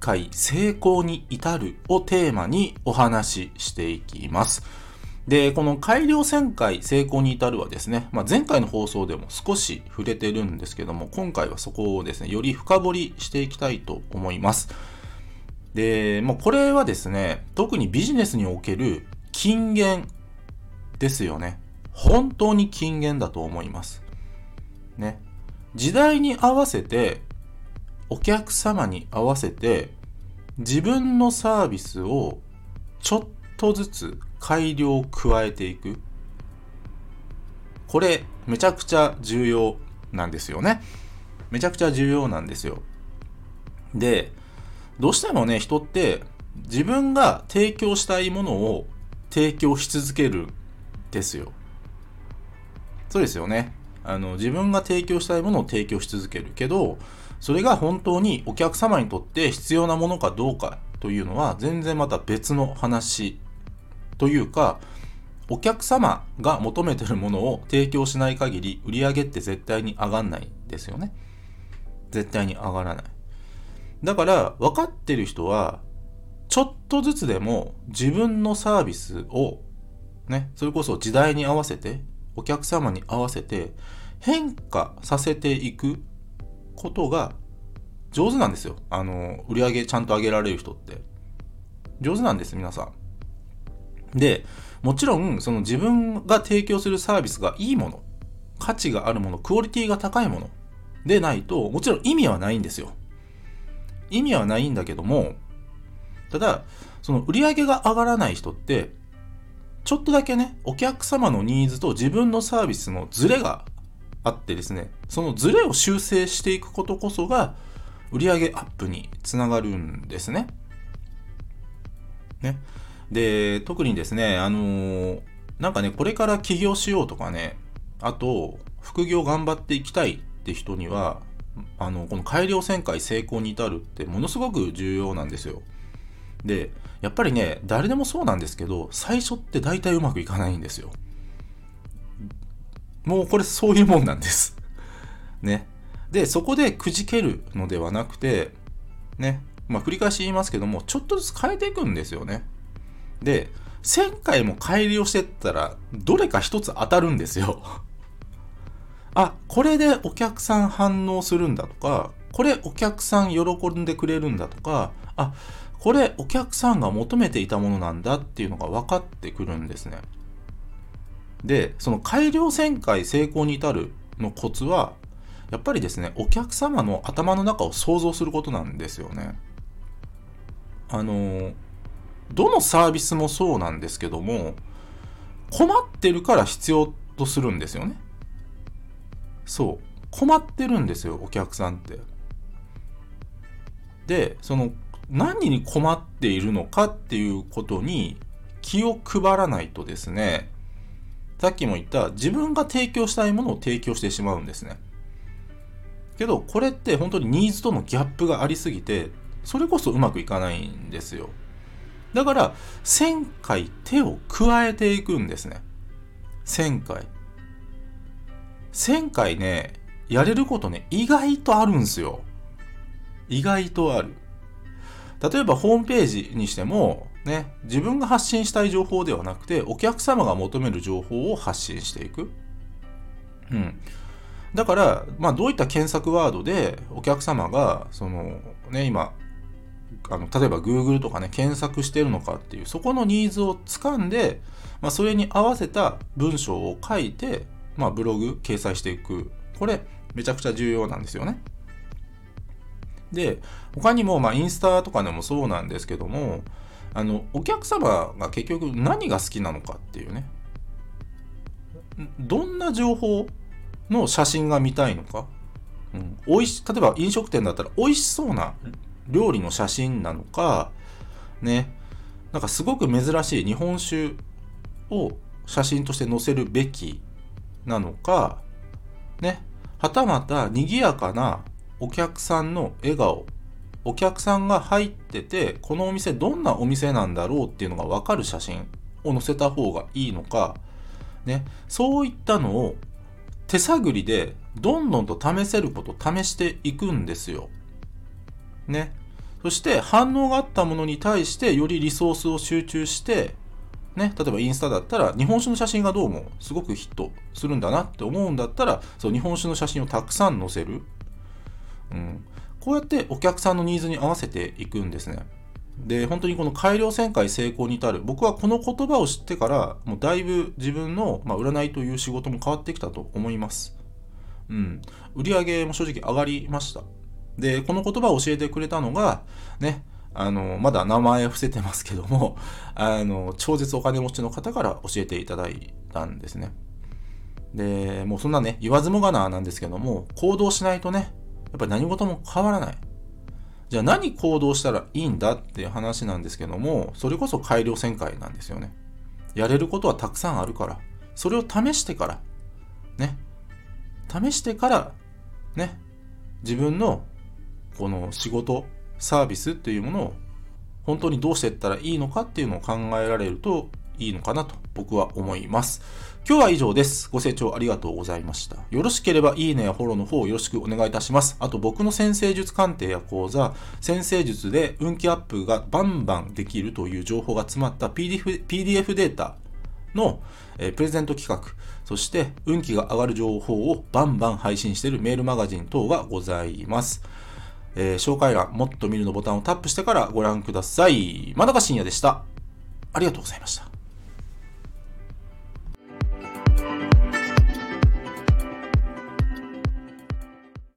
回成功に至るをテーマにお話ししていきます。で、この改良旋回成功に至るはですね、まあ、前回の放送でも少し触れてるんですけども、今回はそこをですね、より深掘りしていきたいと思います。で、もうこれはですね、特にビジネスにおける金言ですよね。本当に金言だと思います。ね。時代に合わせてお客様に合わせて自分のサービスをちょっとずつ改良を加えていく。これめちゃくちゃ重要なんですよね。めちゃくちゃ重要なんですよ。で、どうしてもね、人って自分が提供したいものを提供し続けるですよ。そうですよね。あの、自分が提供したいものを提供し続けるけど、それが本当にお客様にとって必要なものかどうかというのは全然また別の話というかお客様が求めてるものを提供しない限り売り上げって絶対に上がんないですよね。絶対に上がらない。だから分かってる人はちょっとずつでも自分のサービスをねそれこそ時代に合わせてお客様に合わせて変化させていくことが上手なんですよ。あの、売り上げちゃんと上げられる人って。上手なんです、皆さん。で、もちろん、その自分が提供するサービスがいいもの、価値があるもの、クオリティが高いものでないと、もちろん意味はないんですよ。意味はないんだけども、ただ、その売り上げが上がらない人って、ちょっとだけね、お客様のニーズと自分のサービスのズレがあってですね、そのズレを修正していくことこそが、売上アップにつながるんですね。ね。で、特にですね、あのーなんかね、これから起業しようとかね、あと、副業頑張っていきたいって人には、あの、この改良旋回成功に至るってものすごく重要なんですよ。で、やっぱりね、誰でもそうなんですけど、最初って大体うまくいかないんですよ。もうこれそういうもんなんです。ね。で、そこでくじけるのではなくて、ね。まあ繰り返し言いますけども、ちょっとずつ変えていくんですよね。で、1000回も改良してったら、どれか一つ当たるんですよ。あ、これでお客さん反応するんだとか、これお客さん喜んでくれるんだとか、あ、これお客さんが求めていたものなんだっていうのが分かってくるんですね。で、その改良旋回成功に至るのコツは、やっぱりですね、お客様の頭の中を想像することなんですよね。あの、どのサービスもそうなんですけども、困ってるから必要とするんですよね。そう。困ってるんですよ、お客さんって。で、その、何に困っているのかっていうことに気を配らないとですね、さっきも言った自分が提供したいものを提供してしまうんですね。けどこれって本当にニーズとのギャップがありすぎてそれこそうまくいかないんですよ。だから1000回手を加えていくんですね。1000回。1000回ね、やれることね、意外とあるんですよ。意外とある。例えばホームページにしても、ね、自分が発信したい情報ではなくて、お客様が求める情報を発信していく。うん。だから、まあ、どういった検索ワードでお客様が、その、ね、今、あの例えば Google とかね、検索してるのかっていう、そこのニーズをつかんで、まあ、それに合わせた文章を書いて、まあ、ブログ掲載していく。これ、めちゃくちゃ重要なんですよね。で、他にも、まあ、インスタとかでもそうなんですけども、あの、お客様が結局何が好きなのかっていうね。どんな情報の写真が見たいのか。うん、美味し、例えば飲食店だったら美味しそうな料理の写真なのか、ね、なんかすごく珍しい日本酒を写真として載せるべきなのか、ね、はたまた賑やかなお客さんの笑顔、お客さんが入ってて、このお店どんなお店なんだろうっていうのがわかる写真を載せた方がいいのか、ね、そういったのを手探りでどんどんと試せること試していくんですよ。ね。そして反応があったものに対してよりリソースを集中して、ね、例えばインスタだったら日本酒の写真がどうもすごくヒットするんだなって思うんだったらそう日本酒の写真をたくさん載せる、うん、こうやってお客さんのニーズに合わせていくんですね。で本当にこの改良旋回成功に至る。僕はこの言葉を知ってからもうだいぶ自分の、まあ、占いという仕事も変わってきたと思います。うん。売り上げも正直上がりました。で、この言葉を教えてくれたのが、ね、あの、まだ名前伏せてますけども、あの、超絶お金持ちの方から教えていただいたんですね。で、もうそんなね、言わずもがななんですけども、行動しないとね、やっぱり何事も変わらない。じゃあ何行動したらいいんだっていう話なんですけども、それこそ改良旋回なんですよね。やれることはたくさんあるから、それを試してから、ね、試してから、ね、自分のこの仕事サービスっていうものを本当にどうしていったらいいのかっていうのを考えられるといいのかなと僕は思います。今日は以上です。ご清聴ありがとうございました。よろしければいいねやフォローの方よろしくお願いいたします。あと僕の先生術鑑定や講座、先生術で運気アップがバンバンできるという情報が詰まった PDF, PDF データの、え、プレゼント企画、そして運気が上がる情報をバンバン配信しているメールマガジン等がございます。えー、紹介欄、もっと見るのボタンをタップしてからご覧ください。まだか深夜でした。ありがとうございました。